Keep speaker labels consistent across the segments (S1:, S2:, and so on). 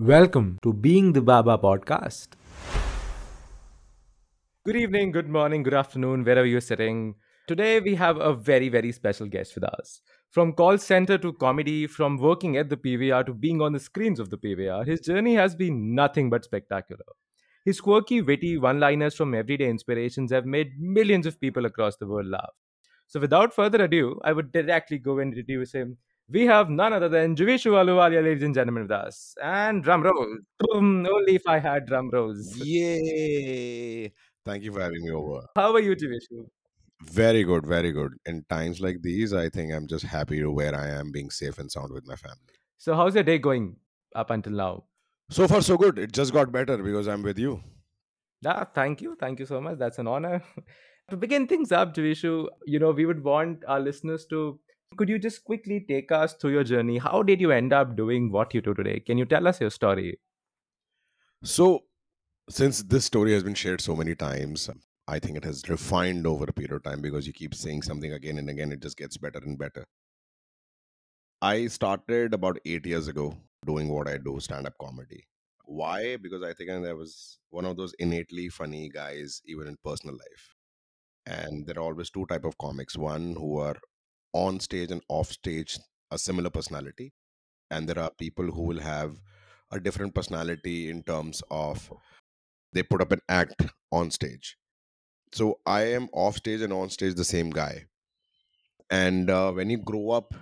S1: Welcome to Being the Baba podcast. Good evening, good morning, good afternoon, wherever you're sitting. Today we have a very, very special guest with us. From call center to comedy, from working at the PVR to being on the screens of the PVR, his journey has been nothing but spectacular. His quirky, witty one liners from everyday inspirations have made millions of people across the world laugh. So, without further ado, I would directly go and introduce him we have none other than Jeeveshu Ahluwalia, ladies and gentlemen, with us. And drum rolls. Boom, only if I had drum rolls.
S2: Yay! Thank you for having me over.
S1: How are you, Jeeveshu?
S2: Very good, very good. In times like these, I think I'm just happy to where I am, being safe and sound with my family.
S1: So, how's your day going up until now?
S2: So far, so good. It just got better because I'm with you.
S1: Ah, thank you. Thank you so much. That's an honor. to begin things up, Jeeveshu, you know, we would want our listeners to could you just quickly take us through your journey? How did you end up doing what you do today? Can you tell us your story?
S2: So, since this story has been shared so many times, I think it has refined over a period of time because you keep saying something again and again, it just gets better and better. I started about eight years ago doing what I do stand up comedy. Why? Because I think I was one of those innately funny guys, even in personal life. And there are always two type of comics one who are on stage and off stage a similar personality. And there are people who will have a different personality in terms of they put up an act on stage. So i am off stage and on stage the same guy. And uh, when you grow up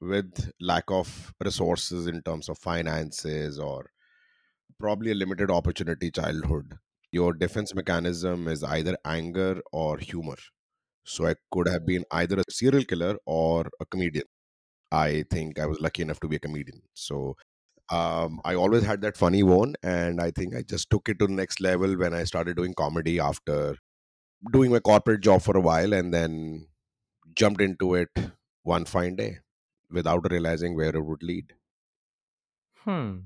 S2: with lack of resources in terms of finances or probably a limited opportunity childhood your defense mechanism is either anger or humor so I could have been either a serial killer or a comedian. I think I was lucky enough to be a comedian. So um, I always had that funny bone, and I think I just took it to the next level when I started doing comedy after doing my corporate job for a while, and then jumped into it one fine day without realizing where it would lead.
S1: Hmm.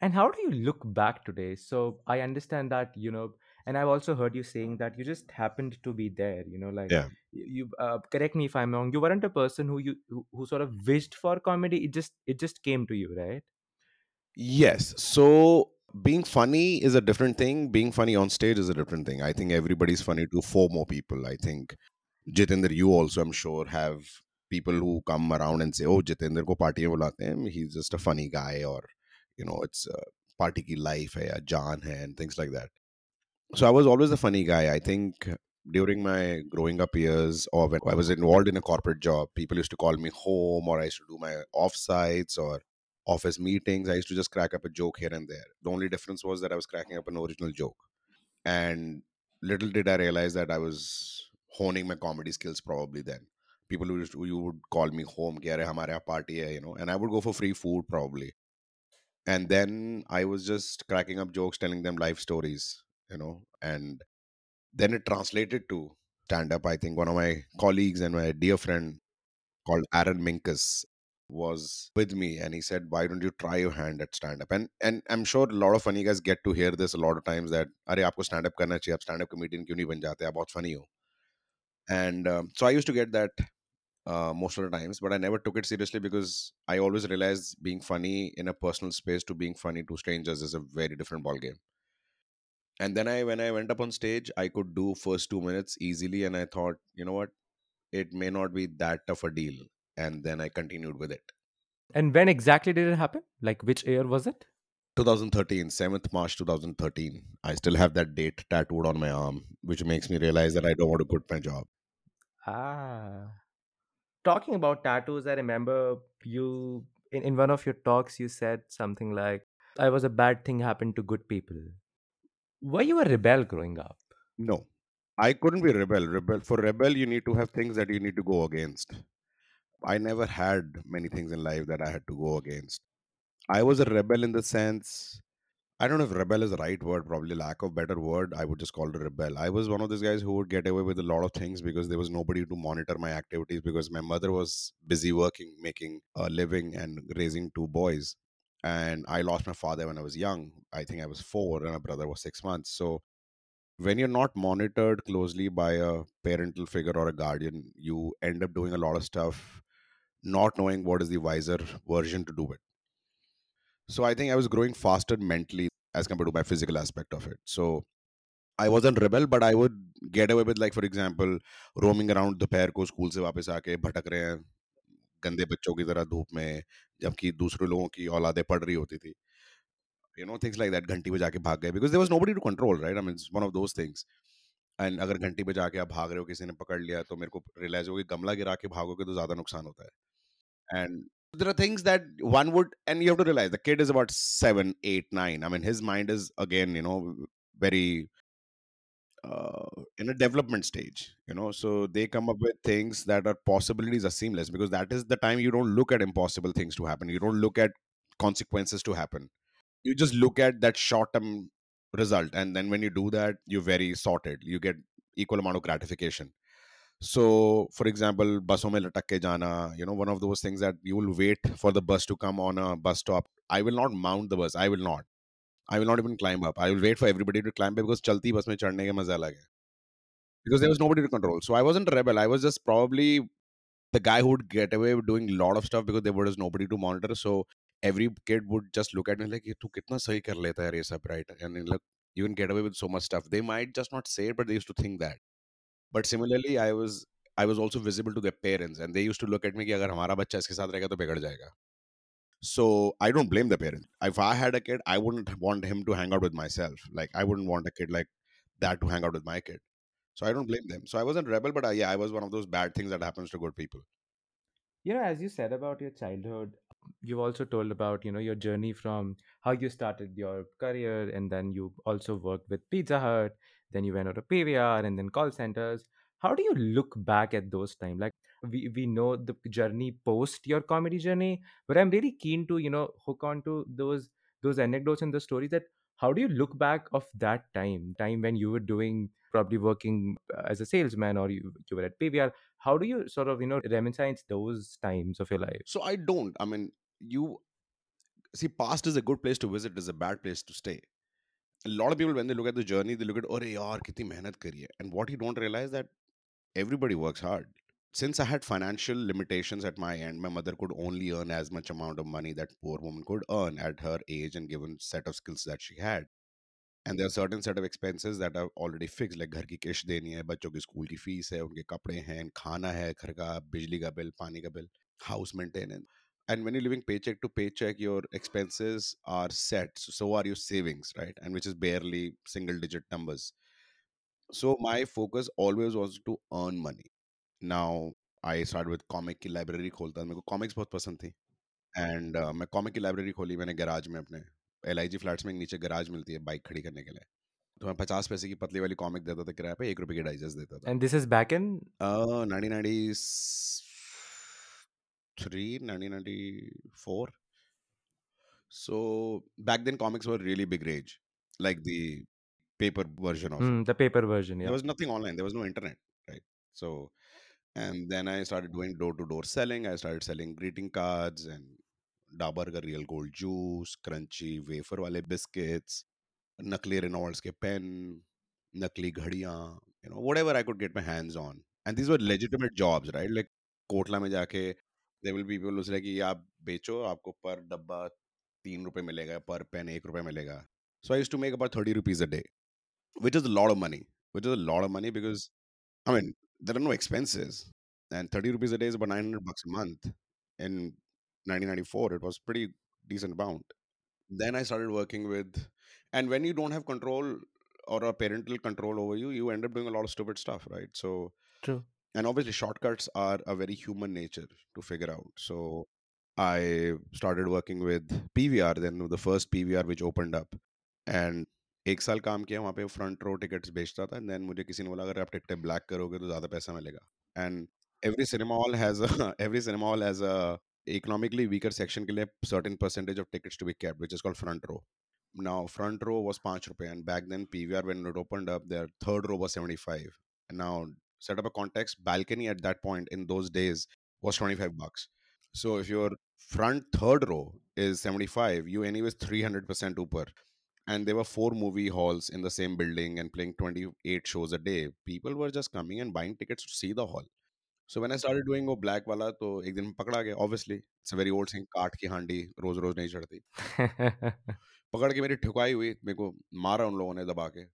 S1: And how do you look back today? So I understand that, you know, and I've also heard you saying that you just happened to be there, you know, like
S2: Yeah.
S1: you, uh, correct me if I'm wrong, you weren't a person who you who, who sort of wished for comedy. It just it just came to you, right?
S2: Yes. So being funny is a different thing. Being funny on stage is a different thing. I think everybody's funny to four more people. I think Jitendra, you also, I'm sure, have people who come around and say, "Oh, Jitendra ko party mein bulate hain. He's just a funny guy," or you know, it's a party ki life hai, ya jaan hai, and things like that so I was always a funny guy. I think during my growing up years or when I was involved in a corporate job, people used to call me home or I used to do my offsites or office meetings. I used to just crack up a joke here and there. The only difference was that I was cracking up an original joke. And little did I realize that I was honing my comedy skills probably then. People would you would call me home, hamare party hai, you know, and I would go for free food probably. And then I was just cracking up jokes, telling them life stories you know, and then it translated to stand up. I think one of my colleagues and my dear friend called Aaron Minkus was with me and he said, Why don't you try your hand at stand up? And and I'm sure a lot of funny guys get to hear this a lot of times that Are to stand up karna chahiye, aap stand up comedian kyun nahi ban jate, aap bahut funny ho. And um, so I used to get that uh, most of the times, but I never took it seriously because I always realized being funny in a personal space to being funny to strangers is a very different ball game and then i when i went up on stage i could do first two minutes easily and i thought you know what it may not be that tough a deal and then i continued with it
S1: And when exactly did it happen? Like which year was it?
S2: 2013 7th march 2013 i still have that date tattooed on my arm which makes me realize that i don't want to quit my job
S1: Ah. Talking about tattoos, I remember you in, in one of your talks you said something like I was a bad thing happened to good people. Were you a rebel growing up?
S2: no i couldn't be rebel rebel for rebel you need to have things that you need to go against i never had many things in life that i had to go against i was a rebel in the sense I don't know if rebel is the right word, probably lack of better word. I would just call it a rebel. I was one of those guys who would get away with a lot of things because there was nobody to monitor my activities because my mother was busy working, making a living, and raising two boys And I lost my father when I was young. I think I was four, and my brother was six months. So when you're not monitored closely by a parental figure or a guardian, you end up doing a lot of stuff not knowing what is the wiser version to do it So I think I was growing faster mentally as compared to my physical aspect of it. So I wasn't rebel, but I would get away with like for example, roaming around दोपहर को school से वापस आके भटक रहे हैं गंदे बच्चों की तरह धूप में जबकि दूसरे लोगों की औलादे पड़ रही होती थी। You know things like that घंटी बजा के भाग गए because there was nobody to control right I mean one of those things and अगर घंटी बजा के आप भाग रहे हो, किसी ने पकड़ लिया तो मेरे को रियलाइज़ हो कि गमला गिरा के भागोगे तो ज़्यादा नुकसान होता है। And there are things that one would, and you have to realize the kid is about 7 8 9 i mean, his mind is, again, you know, very uh, in a development stage you know so they come up with things that are possibilities are seamless because that is the time you don't look at impossible things to happen. You don't look at consequences to happen. You just look at that short term result and then when you do that you're very sorted. You get equal amount of gratification. So for example bason mein ke jana you know one of those things that you will wait for the bus to come on a bus stop. I will not mount the bus. I will not i will not even climb up i will wait for everybody to climb up because chalti bus mein chadne ka maza alag hai because there was nobody to control so i wasn't a rebel i was just probably the guy who would get away with doing a lot of stuff because there was nobody to monitor so every kid would just look at me like, "ये तू कितना सही कर लेता है यार ये सब right?" And then, look, you can get away with so much stuff. They might just not say it, but they used to think that. But similarly, I was I was also visible to their parents, and they used to look at me कि अगर हमारा बच्चा इसके साथ रहेगा तो बिगड़ जाएगा. So I don't blame the parents. If I had a kid, I wouldn't want him to hang out with myself. Like I wouldn't want a kid like that to hang out with my kid. So I don't blame them. So I wasn't rebel, but I, yeah, I was one of those bad things that happens to good people.
S1: You know, as you said about your childhood, you've also told about, you know, your journey from how you started your career and then you also worked with Pizza Hut, then you went out to PVR and then call centers. How do you look back at those times? Like we, we know the journey post your comedy journey, but I'm really keen to, you know, hook on to those those anecdotes and the stories that how do you look back of that time, time when you were doing probably working uh, as a salesman or you, you were at PVR how do you sort of you know reminisce those times of your life
S2: So I don't. I mean, you see, past is a good place to visit, is a bad place to stay. A lot of people, when they look at the journey, they look at, oh, yaar, kitni mehnat. And what you don't realize that everybody works hard Since I had financial limitations at my end, my mother could only earn as much amount of money that poor woman could earn at her age and given set of skills that she had. And there are certain set of expenses that are already fixed, like घर की किश्त देनी है, बच्चों की school की fees है, उनके कपड़े हैं, खाना है, घर का बिजली का बिल, पानी का bill, house maintenance. And when you're living paycheck to paycheck, your expenses are set. So, so are your savings, right? And which is barely single digit numbers. So my focus always was to earn money. Now I started with comic की library खोलता मेरे को comics बहुत पसंद थी and मैं comic की library खोली मैंने गैराज में अपने एल आई जी फ्लैट्स में नीचे गैराज मिलती है बाइक खड़ी करने के लिए तो मैं पचास पैसे की पतली वाली कॉमिक देता था किराए पे एक रुपए की डाइजेस्ट देता था
S1: and this is back in
S2: nineteen ninety three nineteen ninety four So back then, comics were really big rage, like the paper version of it.
S1: mm, the paper version
S2: There
S1: yeah
S2: was nothing online. There was no internet, right? So, and then I started doing door to door selling. I started selling greeting cards and Dabur का real gold juice, crunchy wafer वाले biscuits, नकली Reynolds के pen, नकली घड़ियाँ, you know, whatever I could get my hands on. And these were legitimate jobs, right? Like Kotla में जाके there will be people who say कि ये आप बेचो आपको पर डब्बा तीन रुपए मिलेगा पर पेन एक रुपए मिलेगा so I used to make about 30 rupees a day which is a lot of money which is a lot of money because I mean there are no expenses and 30 rupees a day is about 900 bucks a month. In 1994 it was pretty decent amount. Then I started working with and when you don't have control or a parental control over you you end up doing a lot of stupid stuff right? So
S1: true.
S2: and obviously shortcuts are a very human nature to figure out. So i started working with pvr then the first pvr which opened up. And एक साल काम किया वहाँ पे front row tickets बेचता था then मुझे किसी ने बोला अगर आप टिकटें ब्लैक करोगे तो ज़्यादा पैसा मिलेगा and every cinema hall has every cinema hall has a economically weaker section के लिए certain percentage of tickets to be kept which is called front row now front row was 5 rupees and back then pvr when it opened up their third row was 75 and now set up a context balcony at that point in those days was 25 bucks so if your front third row is 75 you anyways 300% upper and there were four movie halls in the same building and playing 28 shows a day people were just coming and buying tickets to see the hall so when I started doing वो black वाला तो एक दिन पकड़ा गया obviously it's a very old thing काठ की हांडी रोज रोज नहीं चढ़ती पकड़ के मेरी ठुकाई हुई मेरे को मारा उन लोगों ने दबा के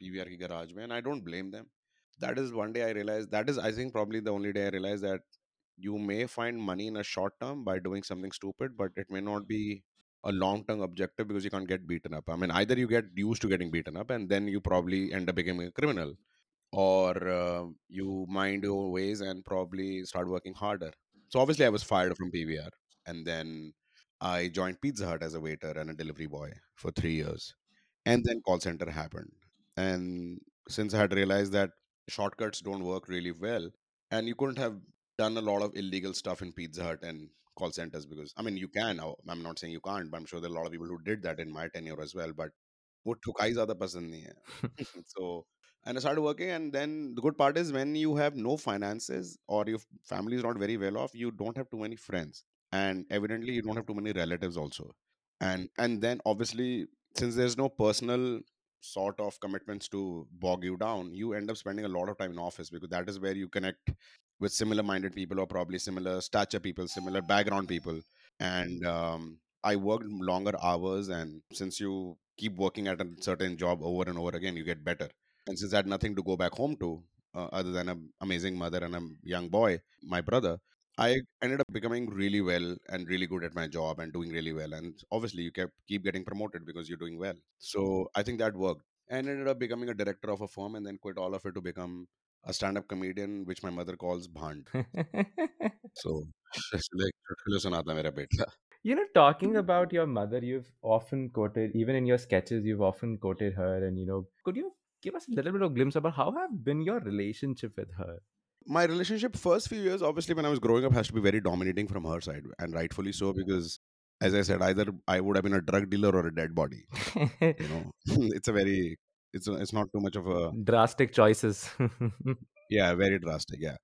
S2: पीवीआर की गैराज में and I don't blame them that is one day I realise that is I think probably the only day I realized that you may find money in a short term by doing something stupid, but it may not be a long term objective because you can't get beaten up. I mean, either you get used to getting beaten up and then you probably end up becoming a criminal, or uh, you mind your ways and probably start working harder. So obviously, I was fired from PVR, and then I joined Pizza Hut as a waiter and a delivery boy for three years, and then call center happened. And since I had realized that shortcuts don't work really well, and you couldn't have done a lot of illegal stuff in Pizza Hut and call centers because I mean you can. uh, I'm not saying you can't, but I'm sure there are a lot of people who did that in my tenure as well. But वो ठुकाई ज़्यादा पसंद नहीं है. so and I started working, and then the good part is when you have no finances or your family is not very well off, you don't have too many friends, and evidently you don't have too many relatives also. And and then obviously since there's no personal sort of commitments to bog you down, you end up spending a lot of time in office because that is where you connect with similar minded people or probably similar stature people, similar background people. And um, I worked longer hours, and since you keep working at a certain job over and over again, you get better. And since I had nothing to go back home to, uh, other than an amazing mother and a young boy, my brother, I ended up becoming really well and really good at my job and doing really well. And obviously, you kept keep getting promoted because you're doing well. So I think that worked. And ended up becoming a director of a firm and then quit all of it to become a stand-up comedian, which my mother calls bhand. so
S1: you know, talking about your mother, you've often quoted, even in your sketches, you've often quoted her. And you know, could you give us a little bit of glimpse about how have been your relationship with her?
S2: My relationship first few years, obviously, when I was growing up, has to be very dominating from her side, and rightfully so because, as I said, either I would have been a drug dealer or a dead body. You know, it's a very it's a, it's not too much of a
S1: Drastic choices.
S2: yeah, very drastic. Yeah.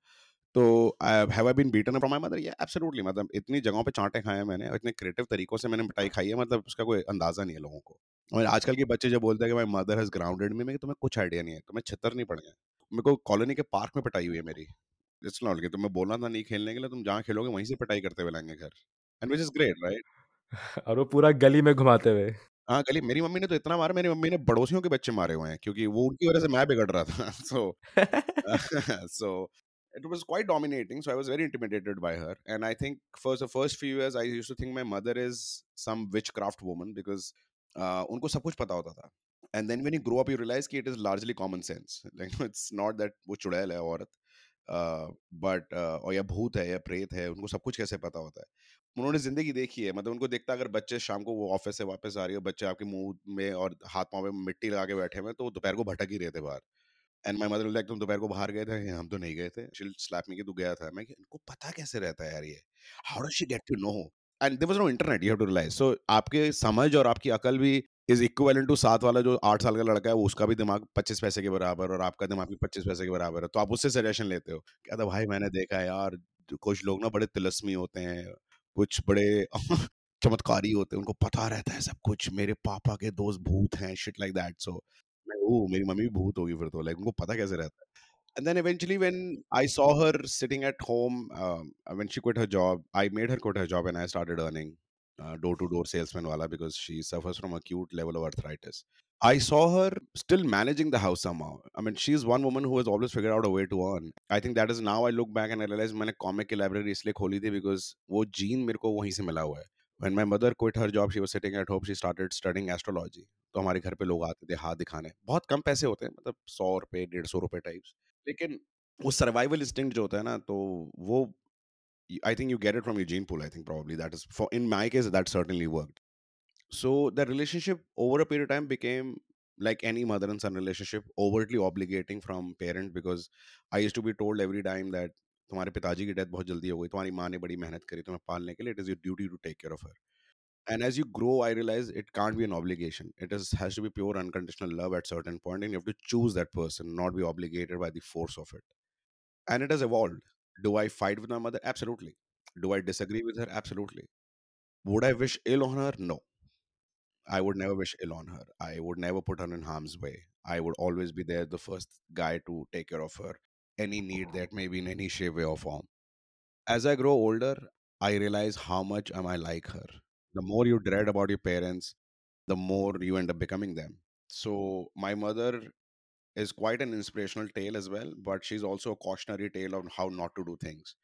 S2: तो have I been beaten from my mother या absolutely मतलब इतनी जगहों पे चांटे खाए हैं मैंने इतने क्रिएटिव तरीकों से मैंने मिठाई खाई है मतलब उसका कोई अंदाज़ा नहीं है लोगों को और आजकल के बच्चे जब बोलते हैं कि my mother has grounded me मैं तुम्हें कुछ आइडिया नहीं है तुम्हें छितर नहीं पड़ गए मेरे को कॉलोनी के पार्क में पिटाई हुई है मेरी। इट्स नॉट कि तुम्हें बोलना था नहीं खेलने के लिए तुम जहाँ खेलोगे वहीं से पिटाई करते हुए लाएँगे घर। And which is great right
S1: और वो पूरा गली में घुमाते हुए।
S2: हाँ गली मेरी मम्मी ने तो इतना मारा मेरी मम्मी ने पड़ोसियों के बच्चे मारे हुए हैं क्योंकि वो उनकी वजह से मैं बिगड़ रहा था सो so it was quite dominating so i was very intimidated by her. And i think for the first few years i used to think my mother is some witchcraft woman because uh, उनको सब कुछ पता होता था। And then when you grow up, you realize कि is largely common sense. Like it's not that वो चुड़ैल है, औरत। बट और या भूत है, या प्रेत है, उनको सब कुछ कैसे पता होता है? उन्होंने ज़िंदगी देखी है मतलब उनको देखता अगर बच्चे शाम को वो ऑफ़िस से वापस आ रही है, बच्चे आपके मुँह में और हाथ पाँव में मिट्टी लगा के बैठे हुए तो वो दोपहर को भटक ही रहे थे बाहर। एंड माई मदर लाइक तुम दोपहर को बाहर गए थे? हम तो नहीं गए थे। शील स्लैप मी कि तू गया था। मैं कि, इनको पता कैसे रहता है यार ये? How does she get to know and there was no internet you have to realise so आपके समझ और आपकी अकल भी इज़ इक्विवेलेंट टू सात वाला जो आठ साल का लड़का है उसका भी दिमाग पच्चीस पैसे के बराबर और आपका दिमाग भी पच्चीस पैसे के बराबर है। तो आप उससे सजेशन लेते हो कहता भाई मैंने देखा है यार कुछ लोग ना बड़े तिलस्मी होते हैं कुछ बड़े चमत्कारी होते हैं उनको पता रहता है सब कुछ मेरे पापा के दोस्त भूत हैं शिट लाइक दैट सो मैं ओह मेरी मम्मी भी भूत होगी फिर तो लाइक उनको पता कैसे रहता है? Then eventually when i saw her sitting at home um, when she quit her job i made her quit her job and i started earning door to door salesman वाला because she suffers from acute level of arthritis I saw her still managing the house I mean she is one woman who always figure out a way to earn I think that is now I look back and realise मैंने comic की library इसलिए खोली थी because वो gene मेरे को वहीं से मिला हुआ है. When my mother quit her job she was sitting at home she started studying astrology तो हमारे घर पे लोग आते थे हाथ दिखाने. बहुत कम पैसे होते हैं मतलब सौ रुपये डेढ़ सौ रुपये टाइप्स लेकिन वो सर्वाइवल इंस्टिंग जो होता है ना तो वो I think you get it from your gene pool. I think probably that is for in my case that certainly worked. So the relationship over a period of time became like any mother and son relationship, overtly obligating from parent because I used to be told every time that तुम्हारे पिताजी की death बहुत जल्दी हो गई तुम्हारी माँ ने बड़ी मेहनत करी तुम्हें पालने के लिए it is your duty to take care of her and as you grow i realize it can't be an obligation it is has to be pure unconditional love at certain point and you have to choose that person not be obligated by the force of it and it has evolved do i fight with my mother? Absolutely. Do i disagree with her? Absolutely. Would i wish ill on her? No. I would never wish ill on her. I would never put her in harm's way. I would always be there the first guy to take care of her any need that may be in any shape, way, or form. As I grow older, I realize how much am I like her. The more you dread about your parents, the more you end up becoming them. So my mother is quite an inspirational tale as well, but she's also a cautionary tale on how not to do things.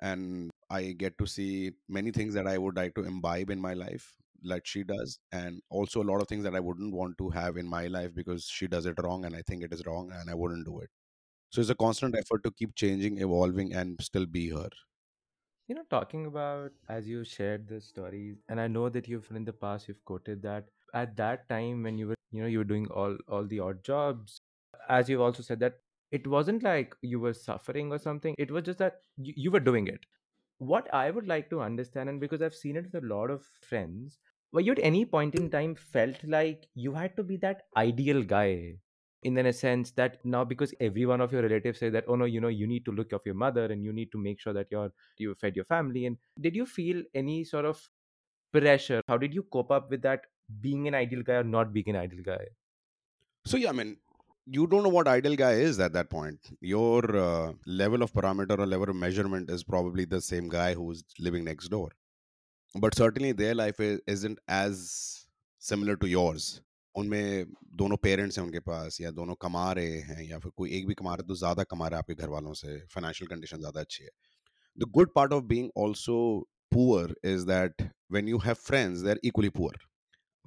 S2: And I get to see many things that I would like to imbibe in my life, like she does, and also a lot of things that I wouldn't want to have in my life because she does it wrong and I think it is wrong and I wouldn't do it. So it's a constant effort to keep changing, evolving, and still be her.
S1: You know, talking about as you shared the stories, and I know that you've in the past you've quoted that at that time when you were, you know, you were doing all all the odd jobs, as you've also said that it wasn't like you were suffering or something. It was just that you, you were doing it. What I would like to understand, and because I've seen it with a lot of friends, were you at any point in time felt like you had to be that ideal guy in a sense that now because every one of your relatives say that oh no you know you need to look after your mother and you need to make sure that you're you fed your family and did you feel any sort of pressure how did you cope up with that being an ideal guy or not being an ideal guy
S2: So yeah, I mean, you don't know what ideal guy is at that point. Your uh, level of parameter or level of measurement is probably the same guy who's living next door. But certainly their life is, isn't as similar to yours. उनमें दोनों parents हैं उनके पास या दोनों कमा रहे हैं या फिर कोई एक भी कमा रहा है तो ज़्यादा कमा रहा है आपके घर वालों से फाइनेंशियल कंडीशन ज़्यादा अच्छी है the good part of being also poor is that when you have friends they are equally poor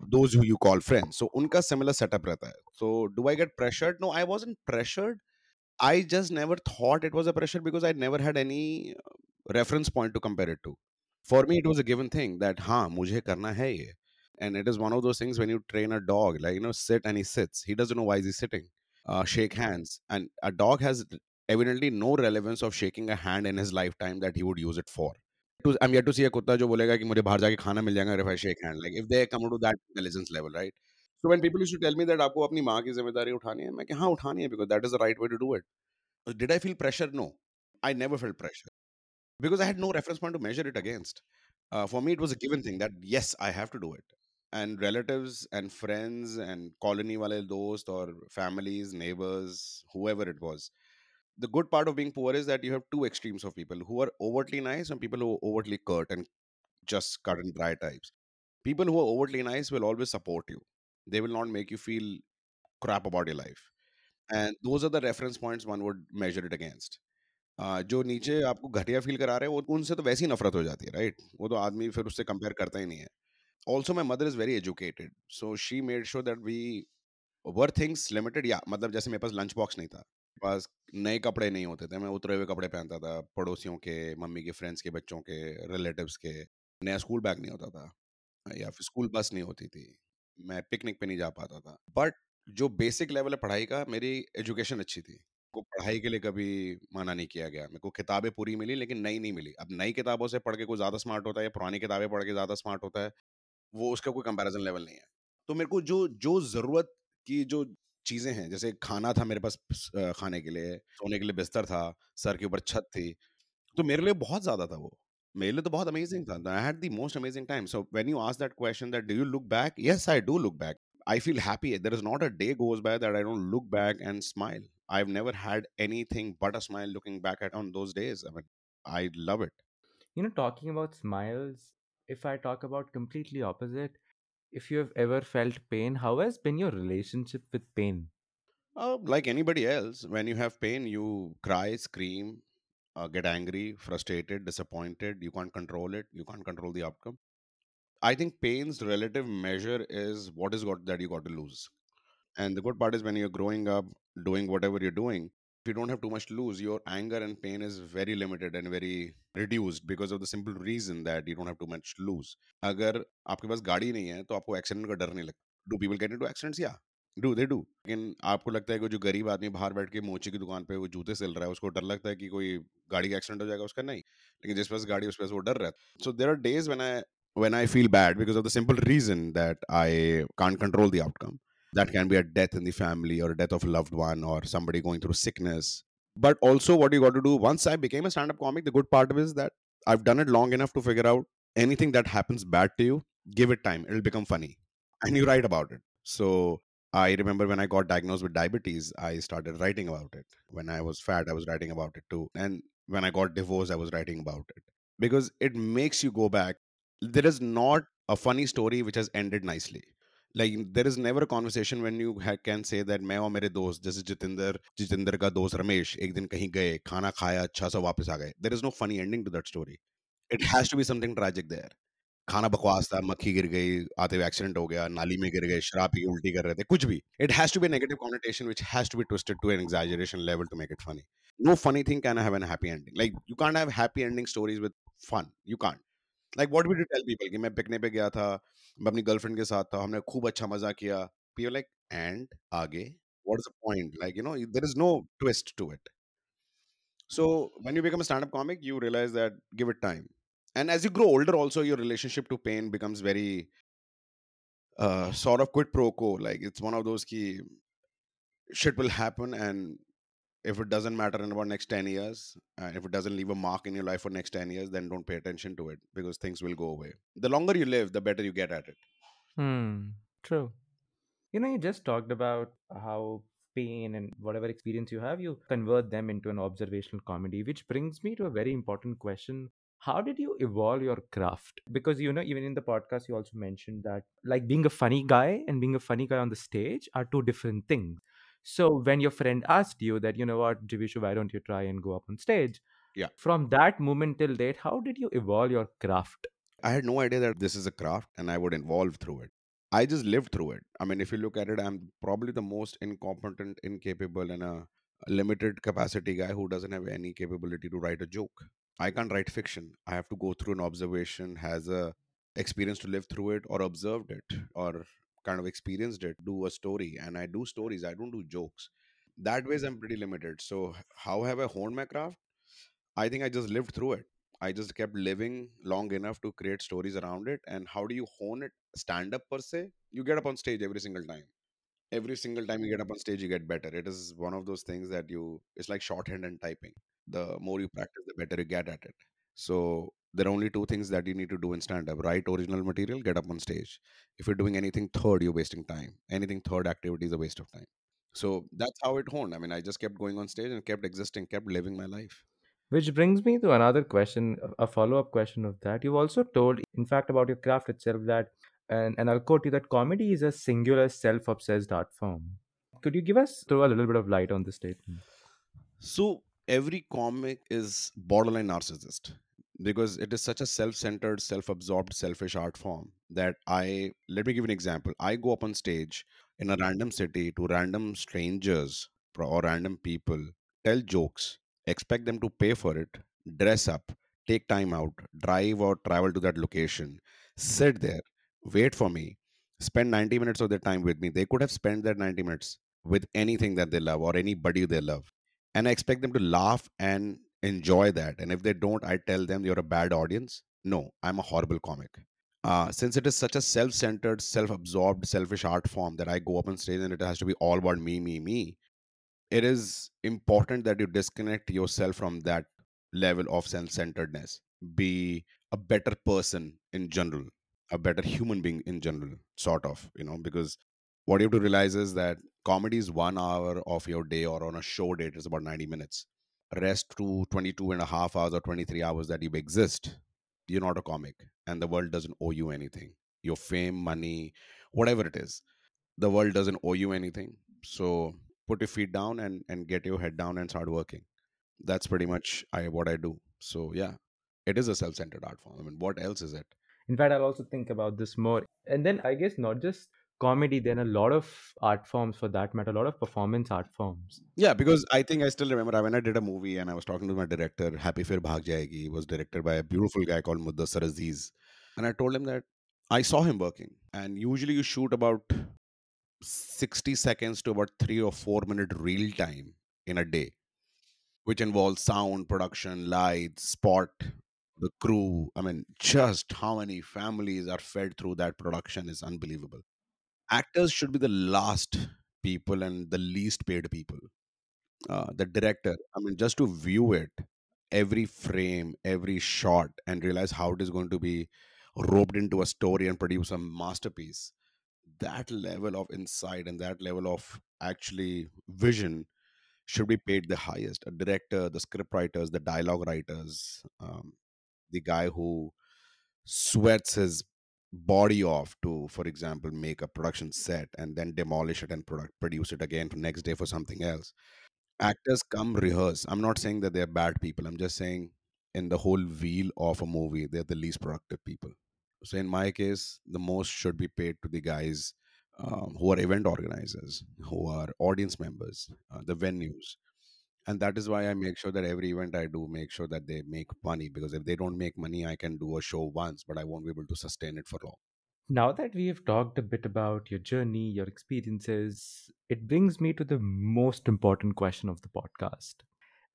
S2: those who you call friends. So unka similar setup rehta hai so do i get pressured? No i wasn't pressured. I just never thought it was a pressure because i never had any uh, reference point to compare it to. For me it was a given thing that ha mujhe karna hai ye and it is one of those things when you train a dog like you know sit and he sits. He doesn't know why is he sitting. Uh, shake hands. And a dog has evidently no relevance of shaking a hand in his lifetime that he would use it for to I'm yet to see a kutta जो बोलेगा कि मुझे बाहर जाके खाना मिल जाएगा I shake hand. Like if they come to that intelligence level, right? So when people used to tell me that आपको अपनी माँ की ज़िम्मेदारी उठानी है, मैं कि हाँ उठानी है because that is the right way to do it. Did I feel pressure? No, I never felt pressure because I had no reference point to measure it against. Uh, for me, it was a given thing that yes, I have to do it. And relatives and friends and colony wale dost or families, neighbors, whoever it was, the good part of being poor is that you have two extremes of people who are overtly nice and people who are overtly curt and just cut and dry types. People who are overtly nice will always support you. They will not make you feel crap about your life. And those are the reference points one would measure it against. Uh, जो नीचे आपको घटिया feel करा रहे हैं वो उनसे तो वैसे ही नफरत हो जाती है राइट वो तो आदमी फिर उससे कंपेयर करता ही नहीं है also my mother is very educated so she made sure that we were things limited या मतलब जैसे मेरे पास लंच बॉक्स नहीं था पास नए कपड़े नहीं होते थे, मैं उतरे हुए कपड़े पहनता था, पड़ोसियों के, मम्मी के, फ्रेंड्स के, बच्चों के, रिलेटिव्स के, नया स्कूल बैग नहीं होता था, या फिर स्कूल बस नहीं होती थी, मैं पिकनिक पे नहीं जा पाता था। बट जो बेसिक लेवल है पढ़ाई का, मेरी एजुकेशन अच्छी थी, को पढ़ाई के लिए कभी मना नहीं किया गया, मेरे को किताबें पूरी मिली लेकिन नई नहीं मिली। अब नई किताबों से पढ़ के कोई ज़्यादा स्मार्ट होता है या पुरानी किताबें पढ़ के ज़्यादा स्मार्ट होता है, वो उसका कोई कंपैरिजन लेवल नहीं है। तो मेरे को जो जो ज़रूरत की, जो चीज़ें हैं। जैसे खाना था मेरे पास खाने के लिए, सोने के लिए बिस्तर था, सर के ऊपर छत थी तो मेरे लिए बहुत ज़्यादा था वो। मेरे लिए तो बहुत अमेजिंग था। I had the most amazing time so when you ask that question that do you look back yes I do look back I feel happy there is not a day goes by that I don't look back and smile I have never had anything but a smile looking back at on those days I love it
S1: you know talking about smiles if I talk about completely opposite if you have ever felt pain, how has been your relationship with pain?
S2: Uh, like anybody else, when you have pain, you cry, scream, uh, get angry, frustrated, disappointed. You can't control it. You can't control the outcome. I think pain's relative measure is what is got that you got to lose. And the good part is when you're growing up, doing whatever you're doing, you don't have too much to lose, your anger and pain is very limited and very reduced because of the simple reason that you don't have too much to lose. अगर आपके पास गाड़ी नहीं है तो आपको accident का डर नहीं लगता. Do people get into accidents? Yeah. Do they do लेकिन आपको लगता है कि जो गरीब आदमी बाहर बैठ के मोची की दुकान पे वो जूते सिल रहा है उसको डर लगता है कि कोई गाड़ी का एक्सीडेंट हो जाएगा उसका नहीं लेकिन जिस पास गाड़ी उस पास वो डर रहा है so there are days when I when I feel bad because of the simple reason that I can't control the outcome. that can be a death in the family or a death of a loved one or somebody going through sickness. But also, what you got to do once I became a stand up comic, the good part of it is that I've done it long enough to figure out anything that happens bad to you, give it time, it'll become funny. And you write about it. So I remember when I got diagnosed with diabetes, I started writing about it. When I was fat, I was writing about it too. And when I got divorced, I was writing about it because it makes you go back. There is not a funny story which has ended nicely. Like there is never conversation when you can say that मैं और मेरे दोस्त, जैसे जितेंद्र जितेंद्र का दोस्त रमेश, एक दिन कहीं गए, खाना खाया अच्छा सा वापस आ गए। There is no funny ending to that story it has to be something tragic there खाना बकवास था, मक्खी गिर गई, आते हुए एक्सीडेंट हो गया, नाली में गिर गए, शराब की उल्टी कर रहे थे, कुछ भी। It has to be negative connotation which has to be twisted to an exaggeration level to make it funny no funny thing can have an happy ending like you can't have happy ending stories with fun you can't like what would you tell people कि मैं पिकने पे गया था मैं अपनी girlfriend के साथ था हमने खूब अच्छा मज़ा किया people like and आगे the point like you know there is no twist to it so when you become a stand-up comic you realize that give it time and as you grow older also your relationship to pain becomes very uh, sort of quid pro quo like it's one of those key shit will happen and if it doesn't matter in about next 10 years if it doesn't leave a mark in your life for next 10 years then don't pay attention to it because things will go away the longer you live the better you get at it
S1: Hmm. True. You know, you just talked about how pain and whatever experience you have, you convert them into an observational comedy, which brings me to a very important question. How did you evolve your craft? Because, you know, even in the podcast, you also mentioned that like being a funny guy and being a funny guy on the stage are two different things. So when your friend asked you that, you know what, Jeeveshu, why don't you try and go up on stage?
S2: Yeah.
S1: From that moment till date, how did you evolve your craft?
S2: i had no idea that this is a craft and i would evolve through it i just lived through it i mean if you look at it i'm probably the most incompetent incapable and a limited capacity guy who doesn't have any capability to write a joke i can't write fiction i have to go through an observation has a experience to live through it or observed it or kind of experienced it do a story and i do stories i don't do jokes. That ways i'm mm-hmm. pretty limited. So how have i honed my craft? I think i just lived through it. I just kept living long enough to create stories around it and how do you hone it? Stand up per se you get up on stage every single time. Every single time you get up on stage you get better. It is one of those things that you it's like shorthand and typing. The more you practice the better you get at it. So there are only two things that you need to do in stand up write original material get up on stage if you're doing anything third you're wasting time anything third activity is a waste of time so that's how it honed i mean i just kept going on stage and kept existing kept living my life
S1: Which brings me to another question, a follow up question of that. You've also told, in fact, about your craft itself that, and, and I'll quote you, that comedy is a singular, self obsessed art form. Could you give us, throw a little bit of light on this statement?
S2: So every comic is borderline narcissist because it is such a self-centered, self-absorbed, selfish art form that I let me give you an example. I go up on stage in a random city to random strangers or random people, tell jokes, expect them to pay for it, dress up, take time out, drive or travel to that location, sit there, wait for me, spend 90 minutes of their time with me. They could have spent that 90 minutes with anything that they love or anybody they love and I expect them to laugh and enjoy that. And if they don't, I tell them you're a bad audience. No, I'm a horrible comic. Uh, since it is such a self-centered, self-absorbed, selfish art form that I go up on stage and it has to be all about me, me, me. It is important that you disconnect yourself from that level of self-centeredness. Be a better person in general, a better human being in general, sort of, you know, because what you have to realize is that comedy is one hour of your day or on a show date is about 90 minutes rest to 22 and a half hours or 23 hours that you exist you're not a comic and the world doesn't owe you anything. Your fame money whatever it is the world doesn't owe you anything. So put your feet down and and get your head down and start working. That's pretty much i what i do. So yeah it is a self-centered art form. I mean what else is it?
S1: In fact, I'll also think about this more. And then I guess not just comedy, then a lot of art forms for that matter, a lot of performance art forms.
S2: Yeah, because I think I still remember when I did a movie and I was talking to my director, Happy Phirr Bhag Jayegi. Was directed by a beautiful guy called Mudassar Aziz. And I told him that I saw him working. And usually you shoot about 60 seconds to about three or four minute real time in a day, which involves sound, production, lights, spot, the crew. I mean, just how many families are fed through that production is unbelievable. Actors should be the last people and the least paid people uh, the director i mean just to view it every frame every shot and realize how it is going to be roped into a story and produce a masterpiece that level of insight and that level of actually vision should be paid the highest. A director, the script writers, the dialogue writers, um, the guy who sweats his body off to, for example, make a production set and then demolish it and product, produce it again for next day for something else. Actors come rehearse. I'm not saying that they're bad people. I'm just saying in the whole wheel of a movie, they're the least productive people. So in my case, the most should be paid to the guys um, who are event organizers, who are audience members, uh, the venues, and that is why I make sure that every event I do make sure that they make money because if they don't make money, I can do a show once, but I won't be able to sustain it for long.
S1: Now that we have talked a bit about your journey, your experiences, it brings me to the most important question of the podcast.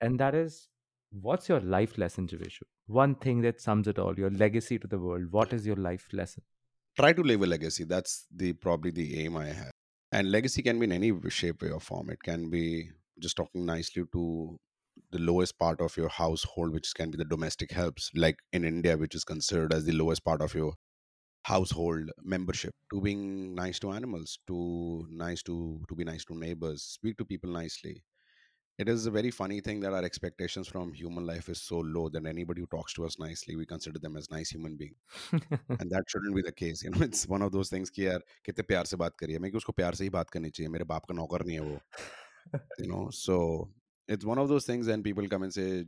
S1: And that is what's your life lesson, Jeeveshu? One thing that sums it all, your legacy to the world. What is your life lesson?
S2: Try to leave a legacy. That's the probably the aim I have. And legacy can be in any shape, way, or form. It can be just talking nicely to the lowest part of your household, which can be the domestic helps, like in India, which is considered as the lowest part of your household membership. To being nice to animals to nice to to be nice to neighbors speak to people nicely. It is a very funny thing that our expectations from human life is so low that anybody who talks to us nicely we consider them as nice human being. And that shouldn't be the case. You know it's one of those things ki yaar kitne pyar se baat kari hai main ki usko pyar se hi baat you know so it's one of those things and people come and say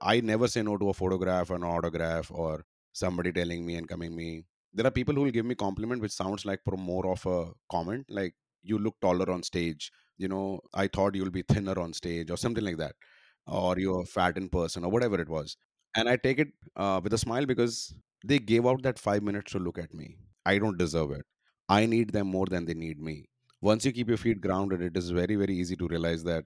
S2: i never say no to a photograph or an autograph or somebody telling me and coming me. There are people who will give me compliment which sounds like more of a comment like you look taller on stage. You know i thought you'll be thinner on stage or something like that or you're fat in person or whatever it was and i take it uh, with a smile because they gave out that five minutes to look at me. I don't deserve it. I need them more than they need me once you keep your feet grounded it is very very easy to realize that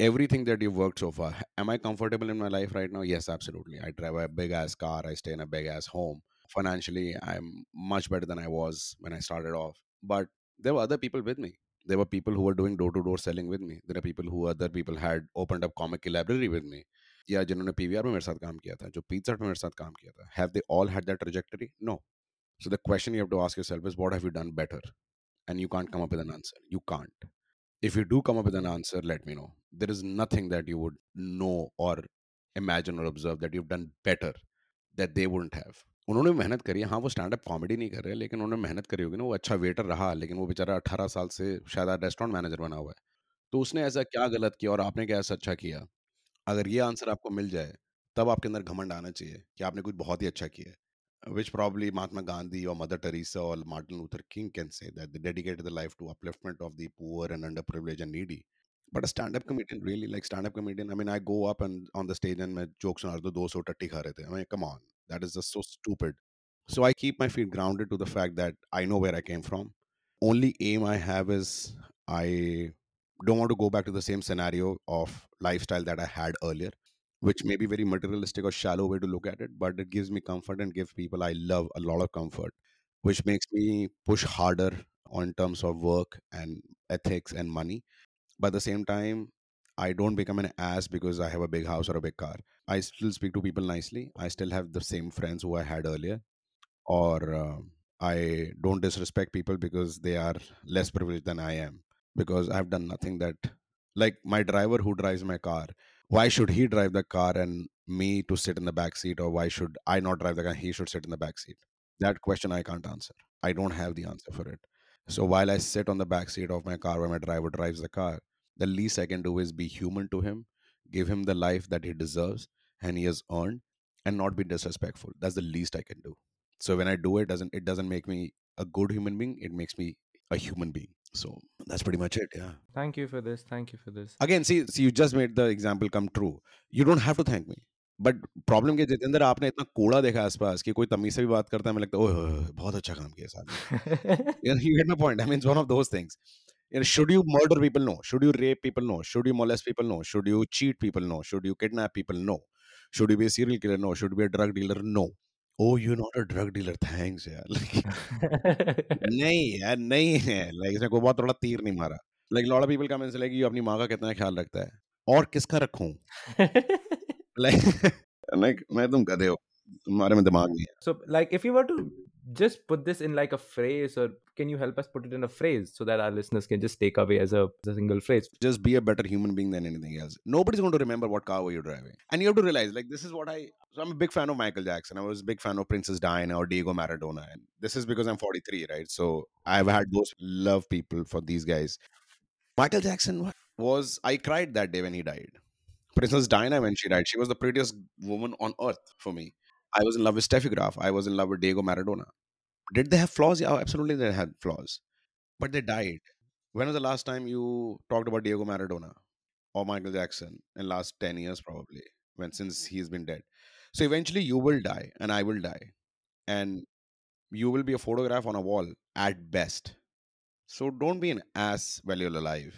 S2: everything that you've worked so far am i comfortable in my life right now yes absolutely i drive a big ass car i stay in a big ass home financially i'm much better than i was when i started off but there were other people with me there were people who were doing door to door selling with me there are people who other people had opened up comic library with me या जिन्होंने PVR में मेरे साथ काम किया था जो pizza में मेरे साथ काम किया था have they all had that trajectory no so the question you have to ask yourself is what have you done better and you can't come up with an answer. You can't. If you do come up with an answer let me know. There is nothing that you would know or imagine or observe that you've done better that they wouldn't have. उन्होंने मेहनत करी है। हाँ वो stand up comedy नहीं कर रहे लेकिन उन्होंने मेहनत करी होगी ना। वो अच्छा वेटर रहा लेकिन वो बेचारा अठारह साल से शायद रेस्टोरेंट मैनेजर बना हुआ है। तो उसने ऐसा क्या गलत किया और आपने क्या ऐसा अच्छा किया? अगर ये आंसर आपको मिल जाए तब आपके अंदर घमंड आना चाहिए कि आपने कुछ बहुत ही अच्छा किया है। which probably Mahatma Gandhi or Mother Teresa or Martin Luther King can say that they dedicated their life to upliftment of the poor and underprivileged and needy. But a stand-up comedian, really, like stand-up comedian, I mean, I go up and on the stage and my jokes are the doso tatti. I mean, come on, that is just so stupid. So I keep my feet grounded to the fact that I know where I came from. Only aim I have is I don't want to go back to the same scenario of lifestyle that I had earlier which may be very materialistic or shallow way to look at it, but it gives me comfort and gives people I love a lot of comfort, which makes me push harder on terms of work and ethics and money. But at the same time, I don't become an ass because I have a big house or a big car. I still speak to people nicely. I still have the same friends who I had earlier, or uh, I don't disrespect people because they are less privileged than I am because I've done nothing that, like my driver who drives my car why should he drive the car and me to sit in the back seat or why should i not drive the car he should sit in the back seat? That question i can't answer. I don't have the answer for it. So while i sit on the back seat of my car where my driver drives the car the least i can do is be human to him give him the life that he deserves and he has earned and not be disrespectful. That's the least i can do. So when i do it doesn't it doesn't make me a good human being it makes me a human being so that's pretty much it yeah
S1: Thank you for this. Thank you for this.
S2: again see see you just made the example come true you don't have to thank me but problem क्या जितेंद्र आपने इतना कूड़ा देखा आसपास कि कोई तमीज से भी बात करता है मैं लगता है होए, बहुत अच्छा काम किया साहब you, know, you get my point i mean it's one of those things you know, should you murder people no should you rape people no should you molest people no should you cheat people no should you kidnap people no should you be a serial killer no should you be a drug dealer no oh you not a drug dealer thanks यार नहीं यार नहीं है like इसने कोई बहुत थोड़ा तीर नहीं मारा। Like lot of people come and say like you अपनी माँ का कितना ख्याल रखता है? और किसका रखूँ? लाइक लाइक मैं तुम गधे हो तुम्हारे में दिमाग नहीं है।
S1: So like if you were to just put this in like a phrase, or can you help us put it in a phrase so that our listeners can just take away as a, as a single phrase?
S2: Just be a better human being than anything else. Nobody's going to remember what car were you driving. And you have to realize, like, this is what I. So I'm a big fan of Michael Jackson. I was a big fan of Princess Diana or Diego Maradona. And this is because I'm 43, right? So I've had those love people for these guys. Michael Jackson was. I cried that day when he died. Princess Diana, when she died, she was the prettiest woman on earth for me. I was in love with Steffi Graf. I was in love with Diego Maradona. Did they have flaws? Yeah, absolutely, they had flaws. But they died. When was the last time you talked about Diego Maradona or Michael Jackson? In the last 10 years, probably, when since he's been dead. So eventually you will die and I will die. And you will be a photograph on a wall at best. So don't be an ass while you're alive.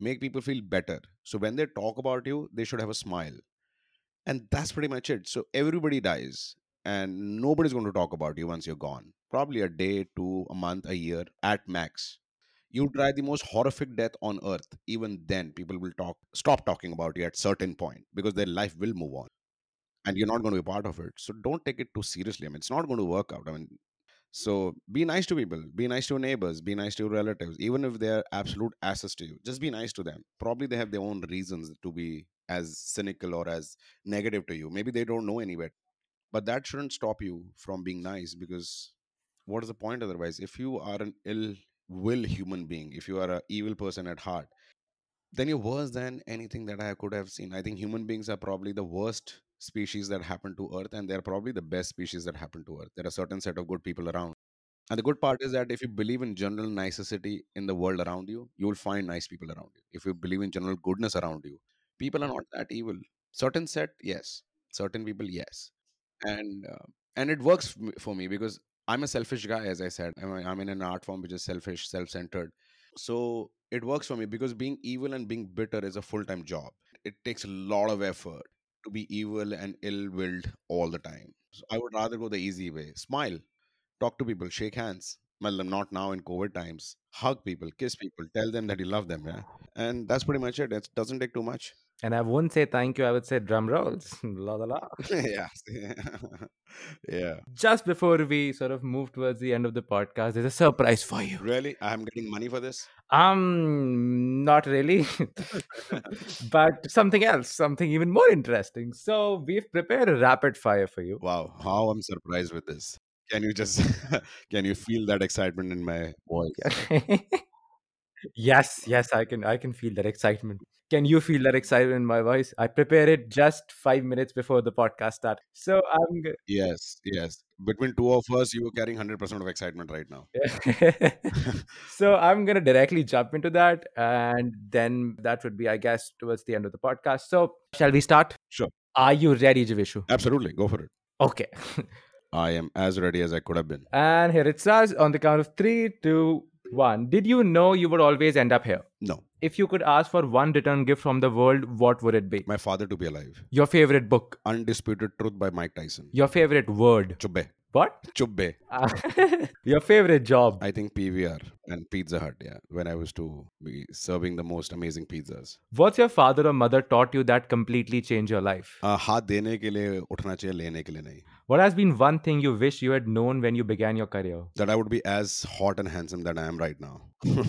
S2: Make people feel better. So when they talk about you, they should have a smile. And that's pretty much it. So everybody dies and nobody's going to talk about you once you're gone. Probably a day, two, a month, a year at max. You try the most horrific death on earth. Even then, people will talk, stop talking about you at certain point because their life will move on, and you're not going to be part of it. So don't take it too seriously. I mean, it's not going to work out. I mean, so be nice to people, be nice to your neighbors, be nice to your relatives, even if they're absolute asses to you. Just be nice to them. Probably they have their own reasons to be as cynical or as negative to you. Maybe they don't know any better but that shouldn't stop you from being nice because what is the point otherwise? If you are an ill will human being if you are an evil person at heart then you're worse than anything that i could have seen. I think human beings are probably the worst species that happen to earth and they're probably the best species that happen to earth. There are a certain set of good people around. And the good part is that if you believe in general nicety in the world around you you will find nice people around you. If you believe in general goodness around you people are not that evil. Certain set yes. Certain people yes. And uh, and it works for me because i'm a selfish guy as i said. I'm, I'm in an art form which is selfish self-centered. So it works for me because being evil and being bitter is a full-time job. It takes a lot of effort to be evil and ill-willed all the time. So i would rather go the easy way. Smile. Talk to people. Shake hands. Well not now in covid times. Hug people. Kiss people. Tell them that you love them yeah? And that's pretty much it. It doesn't take too much
S1: And I wouldn't say thank you, I would say drum rolls. la la la.
S2: yeah yeah
S1: Just before we sort of move towards the end of the podcast, there's a surprise for you.
S2: Really? I'm getting money for this?
S1: Um, not really, but something else, something even more interesting. So we've prepared a rapid fire for you.
S2: Wow, how I'm surprised with this. Can you just can you feel that excitement in my voice?
S1: yes, yes, I can. I can feel that excitement. Can you feel that excitement in my voice? I prepared it just five minutes before the podcast started. So I'm. g-
S2: Yes, yes. Between two of us, you were carrying 100% of excitement right now.
S1: so I'm gonna directly jump into that, and then that would be, I guess, towards the end of the podcast. So shall we start?
S2: Sure.
S1: Are you ready, Jeeveshu?
S2: Absolutely, go for it.
S1: Okay.
S2: I am as ready as I could have been.
S1: and here it says on the count of three, two, one. Did you know you would always end up here?
S2: No,
S1: If you could ask for one return gift from the world, what would it be?
S2: my father to be alive.
S1: Your favorite book,
S2: Undisputed Truth by Mike Tyson.
S1: your favorite word.
S2: Chubbe.
S1: What?
S2: Chubbe.
S1: your favorite job.
S2: I think PVR and Pizza Hut, yeah, when I was to be serving the most amazing pizzas.
S1: What's your father or mother taught you that completely changed your life?
S2: Uh, हाथ देने के लिए उठना चाहिए लेने के लिए नहीं
S1: What has been one thing you wish you had known when you began your career?
S2: that I would be as hot and handsome that I am right now.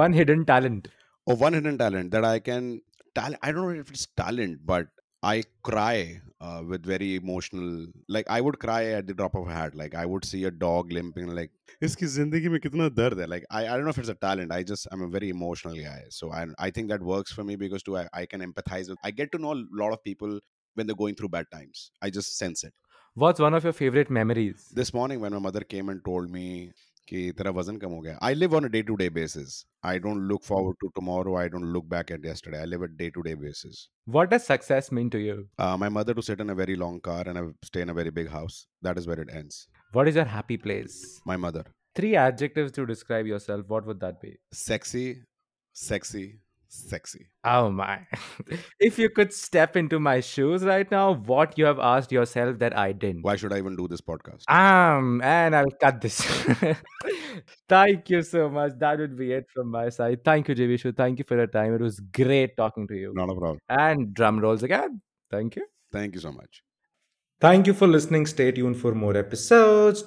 S1: One hidden talent.
S2: or one hidden talent that I can talent. I don't know if it's talent, but I cry uh, with very emotional. Like I would cry at the drop of a hat. Like I would see a dog limping. Like इसकी जिंदगी में कितना दर्द है. Like I, I don't know if it's a talent. I just I'm a very emotional guy. So I I think that works for me because too I, I can empathize with. I get to know a lot of people when they're going through bad times. I just sense it.
S1: What's one of your favorite memories?
S2: This morning when my mother came and told me कि तेरा वज़न कम हो गया। I live on day to day basis I don't look forward to tomorrow I don't look back at yesterday I live a day to day basis
S1: what does success mean to you
S2: my mother to sit in a very long car and I stay in a very big house that is where it ends
S1: what is your happy place
S2: my mother
S1: three adjectives to describe yourself what would that be
S2: sexy sexy sexy.
S1: Oh my. if you could step into my shoes right now, what you have asked yourself that I didn't.
S2: Why should I even do this podcast?
S1: Um, and I'll cut this. Thank you so much. That would be it from my side. Thank you, Jeeveshu. Thank you for your time. It was great talking to you.
S2: Not a problem.
S1: And drum rolls again. Thank you.
S2: Thank you so much.
S1: Thank you for listening. Stay tuned for more episodes.